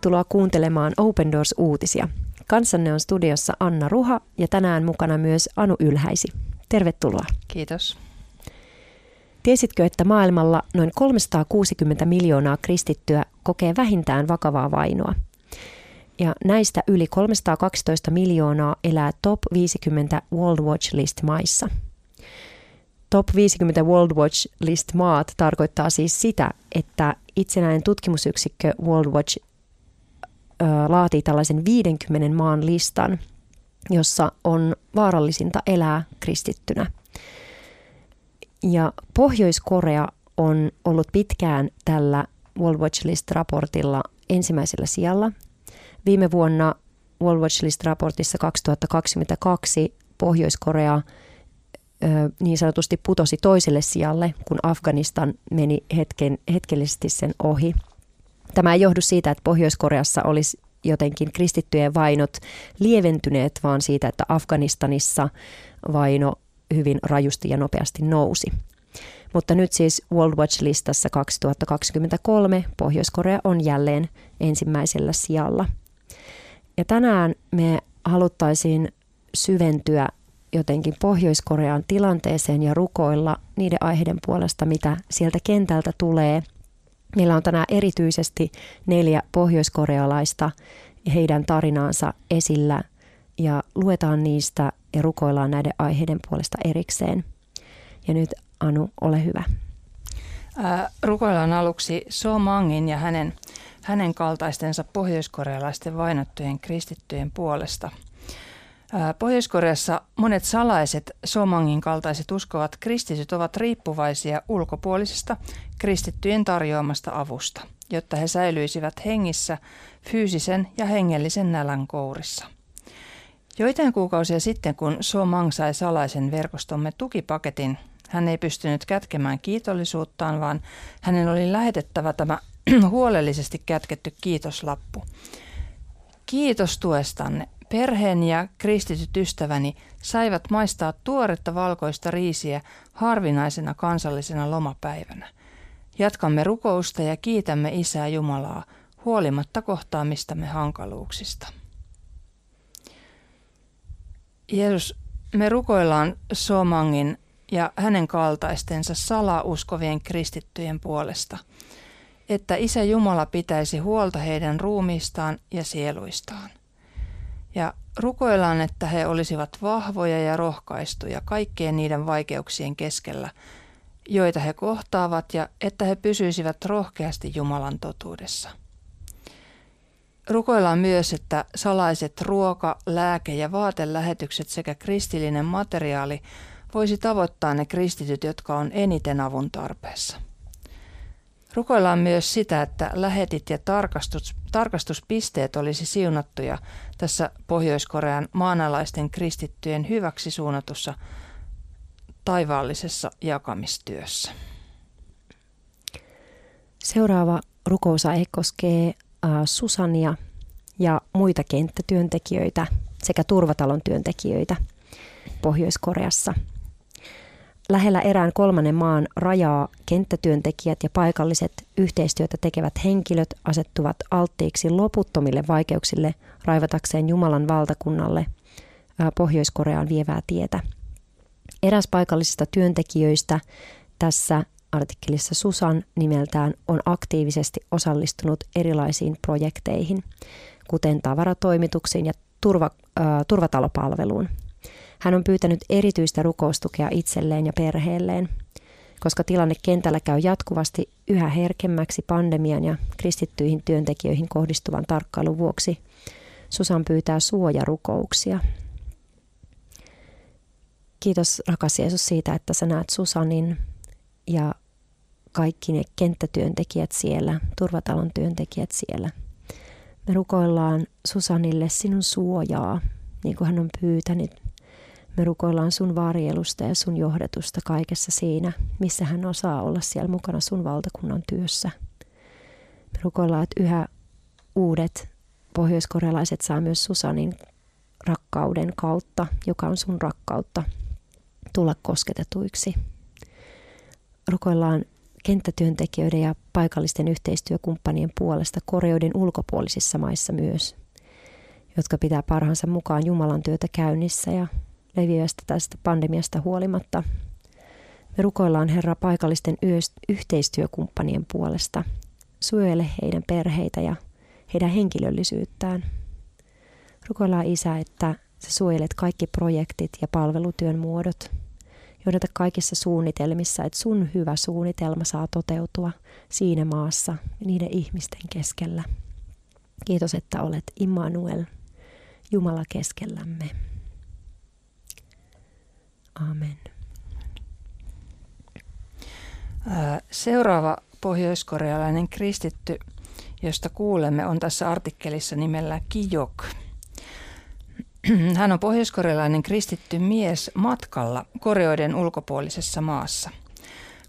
Tervetuloa kuuntelemaan Open Doors-uutisia. Kanssanne on studiossa Anna Ruha ja tänään mukana myös Anu Ylhäisi. Tervetuloa. Kiitos. Tiesitkö, että maailmalla noin 360 miljoonaa kristittyä kokee vähintään vakavaa vainoa? Ja näistä yli 312 miljoonaa elää top 50 World Watch List maissa. Top 50 World Watch List maat tarkoittaa siis sitä, että itsenäinen tutkimusyksikkö World Watch laatii tällaisen 50 maan listan, jossa on vaarallisinta elää kristittynä. Ja Pohjois-Korea on ollut pitkään tällä World Watch List-raportilla ensimmäisellä sijalla. Viime vuonna World Watch List-raportissa 2022 Pohjois-Korea niin sanotusti putosi toiselle sijalle, kun Afganistan meni hetken, hetkellisesti sen ohi. Tämä ei johdu siitä, että Pohjois-Koreassa olisi jotenkin kristittyjen vainot lieventyneet, vaan siitä, että Afganistanissa vaino hyvin rajusti ja nopeasti nousi. Mutta nyt siis World Watch-listassa 2023 Pohjois-Korea on jälleen ensimmäisellä sijalla. Ja tänään me haluttaisiin syventyä jotenkin Pohjois-Korean tilanteeseen ja rukoilla niiden aiheiden puolesta, mitä sieltä kentältä tulee. Meillä on tänään erityisesti neljä pohjoiskorealaista heidän tarinaansa esillä ja luetaan niistä ja rukoillaan näiden aiheiden puolesta erikseen. Ja nyt Anu, ole hyvä. Rukoillaan aluksi So Mangin ja hänen, hänen kaltaistensa pohjoiskorealaisten vainottujen kristittyjen puolesta – Pohjois-Koreassa monet salaiset Somangin kaltaiset uskovat kristityt ovat riippuvaisia ulkopuolisesta kristittyjen tarjoamasta avusta, jotta he säilyisivät hengissä fyysisen ja hengellisen nälän kourissa. Joitain kuukausia sitten, kun Somang sai salaisen verkostomme tukipaketin, hän ei pystynyt kätkemään kiitollisuuttaan, vaan hänen oli lähetettävä tämä huolellisesti kätketty kiitoslappu. Kiitos tuestanne. Perheen ja kristityt ystäväni saivat maistaa tuoretta valkoista riisiä harvinaisena kansallisena lomapäivänä. Jatkamme rukousta ja kiitämme Isää Jumalaa huolimatta kohtaamistamme hankaluuksista. Jeesus, me rukoillaan Somangin ja hänen kaltaistensa salauskovien kristittyjen puolesta, että Isä Jumala pitäisi huolta heidän ruumiistaan ja sieluistaan. Ja rukoillaan, että he olisivat vahvoja ja rohkaistuja kaikkien niiden vaikeuksien keskellä, joita he kohtaavat, ja että he pysyisivät rohkeasti Jumalan totuudessa. Rukoillaan myös, että salaiset ruoka-, lääke- ja vaatelähetykset sekä kristillinen materiaali voisi tavoittaa ne kristityt, jotka on eniten avun tarpeessa. Rukoillaan myös sitä, että lähetit ja tarkastus, tarkastuspisteet olisi siunattuja tässä Pohjois-Korean maanalaisten kristittyjen hyväksi suunnatussa taivaallisessa jakamistyössä. Seuraava rukousaihe koskee Susania ja muita kenttätyöntekijöitä sekä turvatalon työntekijöitä Pohjois-Koreassa – lähellä erään kolmannen maan rajaa kenttätyöntekijät ja paikalliset yhteistyötä tekevät henkilöt asettuvat alttiiksi loputtomille vaikeuksille raivatakseen Jumalan valtakunnalle Pohjois-Koreaan vievää tietä. Eräs paikallisista työntekijöistä tässä artikkelissa Susan nimeltään on aktiivisesti osallistunut erilaisiin projekteihin, kuten tavaratoimituksiin ja turva, äh, turvatalopalveluun – hän on pyytänyt erityistä rukoustukea itselleen ja perheelleen, koska tilanne kentällä käy jatkuvasti yhä herkemmäksi pandemian ja kristittyihin työntekijöihin kohdistuvan tarkkailun vuoksi. Susan pyytää suojarukouksia. Kiitos rakas Jeesus siitä, että sä näet Susanin ja kaikki ne kenttätyöntekijät siellä, turvatalon työntekijät siellä. Me rukoillaan Susanille sinun suojaa, niin kuin hän on pyytänyt me rukoillaan sun varjelusta ja sun johdatusta kaikessa siinä, missä hän osaa olla siellä mukana sun valtakunnan työssä. Me rukoillaan, että yhä uudet pohjoiskorealaiset saa myös Susanin rakkauden kautta, joka on sun rakkautta, tulla kosketetuiksi. Rukoillaan kenttätyöntekijöiden ja paikallisten yhteistyökumppanien puolesta Koreoiden ulkopuolisissa maissa myös, jotka pitää parhaansa mukaan Jumalan työtä käynnissä ja leviävästä tästä pandemiasta huolimatta. Me rukoillaan Herra paikallisten yhteistyökumppanien puolesta. Suojele heidän perheitä ja heidän henkilöllisyyttään. Rukoillaan Isä, että sä suojelet kaikki projektit ja palvelutyön muodot. Johdata kaikissa suunnitelmissa, että sun hyvä suunnitelma saa toteutua siinä maassa ja niiden ihmisten keskellä. Kiitos, että olet Immanuel, Jumala keskellämme. Seuraava pohjoiskorealainen kristitty, josta kuulemme, on tässä artikkelissa nimellä Kijok. Hän on pohjoiskorealainen kristitty mies matkalla Koreoiden ulkopuolisessa maassa.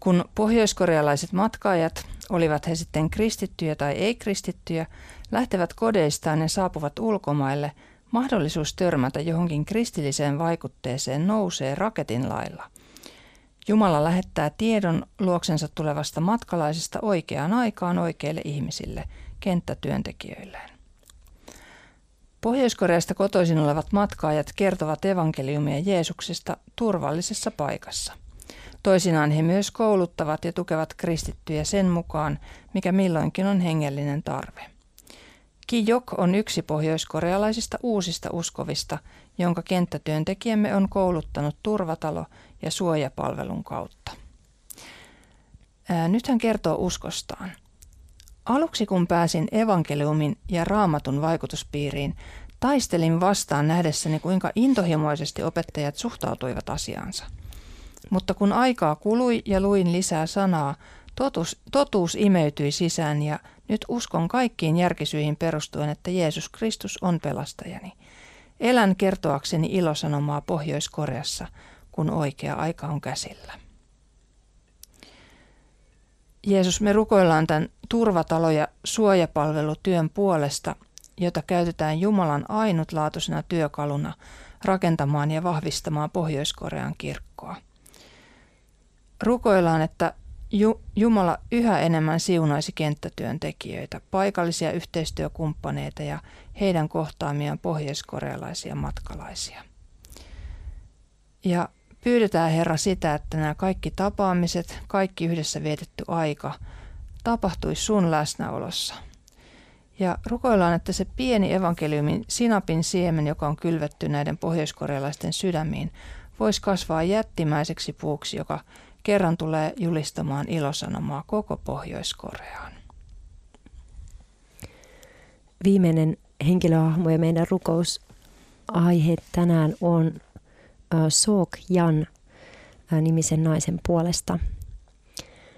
Kun pohjoiskorealaiset matkaajat, olivat he sitten kristittyjä tai ei-kristittyjä, lähtevät kodeistaan ja saapuvat ulkomaille, mahdollisuus törmätä johonkin kristilliseen vaikutteeseen nousee raketin lailla. Jumala lähettää tiedon luoksensa tulevasta matkalaisesta oikeaan aikaan oikeille ihmisille, kenttätyöntekijöilleen. Pohjois-Koreasta kotoisin olevat matkaajat kertovat evankeliumia Jeesuksesta turvallisessa paikassa. Toisinaan he myös kouluttavat ja tukevat kristittyjä sen mukaan, mikä milloinkin on hengellinen tarve. Kijok on yksi pohjoiskorealaisista uusista uskovista, jonka kenttätyöntekijämme on kouluttanut turvatalo- ja suojapalvelun kautta. Ää, nyt hän kertoo uskostaan. Aluksi kun pääsin evankeliumin ja raamatun vaikutuspiiriin, taistelin vastaan nähdessäni kuinka intohimoisesti opettajat suhtautuivat asiaansa. Mutta kun aikaa kului ja luin lisää sanaa, totuus, totuus imeytyi sisään ja nyt uskon kaikkiin järkisyihin perustuen, että Jeesus Kristus on pelastajani. Elän kertoakseni ilosanomaa Pohjois-Koreassa, kun oikea aika on käsillä. Jeesus, me rukoillaan tämän turvatalo- ja suojapalvelutyön puolesta, jota käytetään Jumalan ainutlaatuisena työkaluna rakentamaan ja vahvistamaan Pohjois-Korean kirkkoa. Rukoillaan, että Jumala yhä enemmän siunaisi kenttätyöntekijöitä, paikallisia yhteistyökumppaneita ja heidän kohtaamiaan pohjoiskorealaisia matkalaisia. Ja pyydetään Herra sitä, että nämä kaikki tapaamiset, kaikki yhdessä vietetty aika tapahtuisi sun läsnäolossa. Ja rukoillaan, että se pieni evankeliumin sinapin siemen, joka on kylvetty näiden pohjoiskorealaisten sydämiin, voisi kasvaa jättimäiseksi puuksi, joka kerran tulee julistamaan ilosanomaa koko Pohjois-Koreaan. Viimeinen henkilöhahmo ja meidän rukousaihe tänään on Sok Jan nimisen naisen puolesta.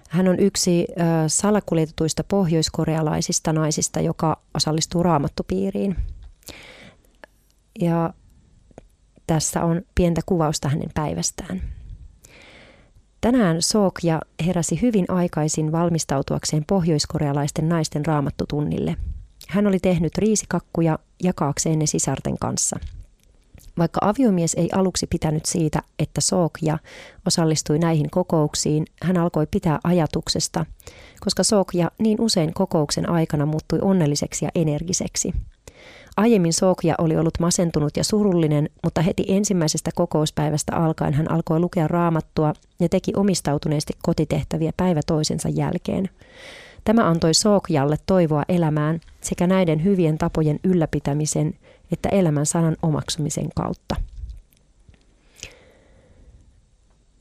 Hän on yksi salakuljetetuista pohjoiskorealaisista naisista, joka osallistuu raamattupiiriin. Ja tässä on pientä kuvausta hänen päivästään. Tänään Sookja heräsi hyvin aikaisin valmistautuakseen pohjoiskorealaisten naisten raamattutunnille. Hän oli tehnyt riisikakkuja jakaakseen ne sisarten kanssa. Vaikka aviomies ei aluksi pitänyt siitä, että Sookja osallistui näihin kokouksiin, hän alkoi pitää ajatuksesta, koska Sookja niin usein kokouksen aikana muuttui onnelliseksi ja energiseksi – Aiemmin Sokja oli ollut masentunut ja surullinen, mutta heti ensimmäisestä kokouspäivästä alkaen hän alkoi lukea raamattua ja teki omistautuneesti kotitehtäviä päivä toisensa jälkeen. Tämä antoi Sokjalle toivoa elämään sekä näiden hyvien tapojen ylläpitämisen että elämän sanan omaksumisen kautta.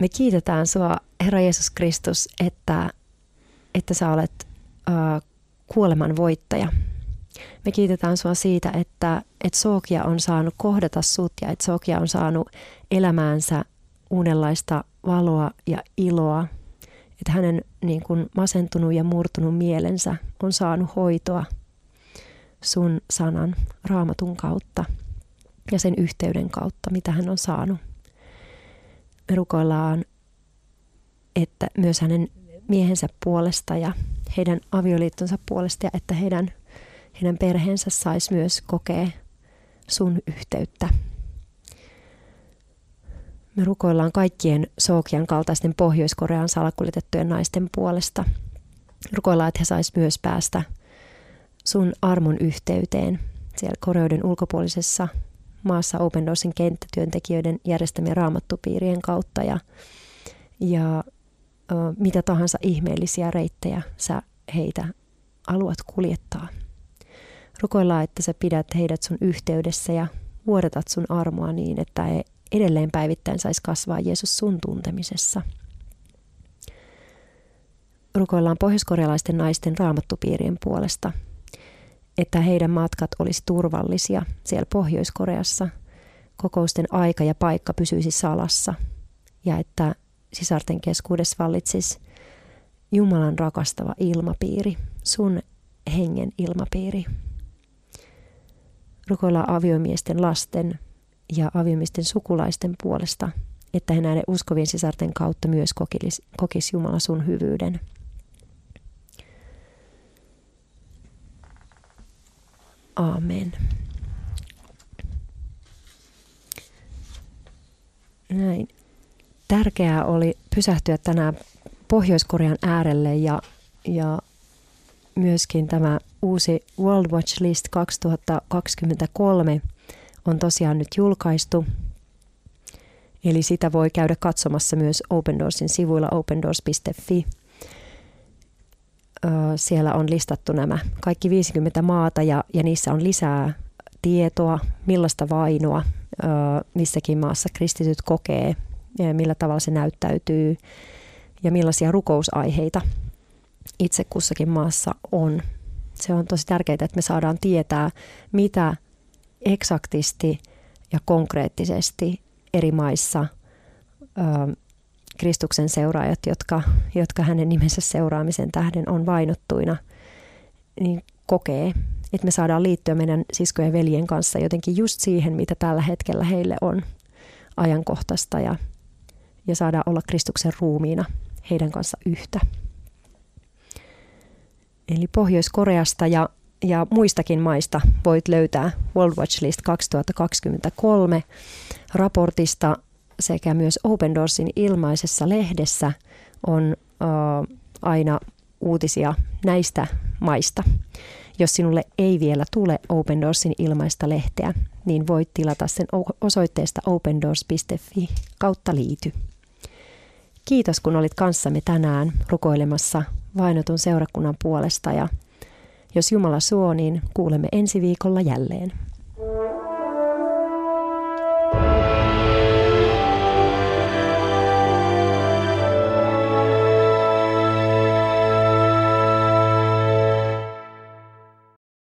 Me kiitetään sinua, Herra Jeesus Kristus, että, että sä olet uh, kuoleman voittaja – me kiitetään sinua siitä, että, että Sookia on saanut kohdata sut ja että Sookia on saanut elämäänsä uudenlaista valoa ja iloa. Että hänen niin kuin masentunut ja murtunut mielensä on saanut hoitoa sun sanan raamatun kautta ja sen yhteyden kautta, mitä hän on saanut. Me rukoillaan, että myös hänen miehensä puolesta ja heidän avioliittonsa puolesta ja että heidän heidän perheensä saisi myös kokea sun yhteyttä. Me rukoillaan kaikkien Sookian kaltaisten Pohjois-Korean salakuljetettujen naisten puolesta. Rukoillaan, että he sais myös päästä sun armon yhteyteen siellä Koreoiden ulkopuolisessa maassa Open Doorsin kenttätyöntekijöiden järjestämien raamattupiirien kautta ja, ja ö, mitä tahansa ihmeellisiä reittejä sä heitä haluat kuljettaa. Rukoillaan, että sä pidät heidät sun yhteydessä ja vuodatat sun armoa niin, että he edelleen päivittäin saisi kasvaa Jeesus sun tuntemisessa. Rukoillaan pohjoiskorealaisten naisten raamattupiirien puolesta, että heidän matkat olisi turvallisia siellä Pohjois-Koreassa, kokousten aika ja paikka pysyisi salassa ja että sisarten keskuudessa vallitsisi Jumalan rakastava ilmapiiri, sun hengen ilmapiiri. Rukoillaan aviomiesten lasten ja aviomiesten sukulaisten puolesta, että he näiden uskovien sisarten kautta myös kokis, kokis Jumala sun hyvyyden. Amen. Näin. Tärkeää oli pysähtyä tänään Pohjois-Korean äärelle ja, ja myöskin tämä uusi World Watch List 2023 on tosiaan nyt julkaistu. Eli sitä voi käydä katsomassa myös Open Doorsin sivuilla opendoors.fi. Siellä on listattu nämä kaikki 50 maata ja, ja niissä on lisää tietoa, millaista vainoa missäkin maassa kristityt kokee, millä tavalla se näyttäytyy ja millaisia rukousaiheita itse kussakin maassa on. Se on tosi tärkeää, että me saadaan tietää, mitä eksaktisti ja konkreettisesti eri maissa Kristuksen seuraajat, jotka, jotka hänen nimensä seuraamisen tähden on vainottuina, niin kokee, että me saadaan liittyä meidän siskojen ja veljen kanssa jotenkin just siihen, mitä tällä hetkellä heille on ajankohtaista ja, ja saadaan olla Kristuksen ruumiina heidän kanssa yhtä. Eli Pohjois-Koreasta ja, ja muistakin maista voit löytää World Watch List 2023 raportista sekä myös Open Doorsin ilmaisessa lehdessä on aina uutisia näistä maista. Jos sinulle ei vielä tule Open Doorsin ilmaista lehteä, niin voit tilata sen osoitteesta opendoors.fi kautta liity. Kiitos kun olit kanssamme tänään rukoilemassa vainotun seurakunnan puolesta ja jos Jumala suo, niin kuulemme ensi viikolla jälleen.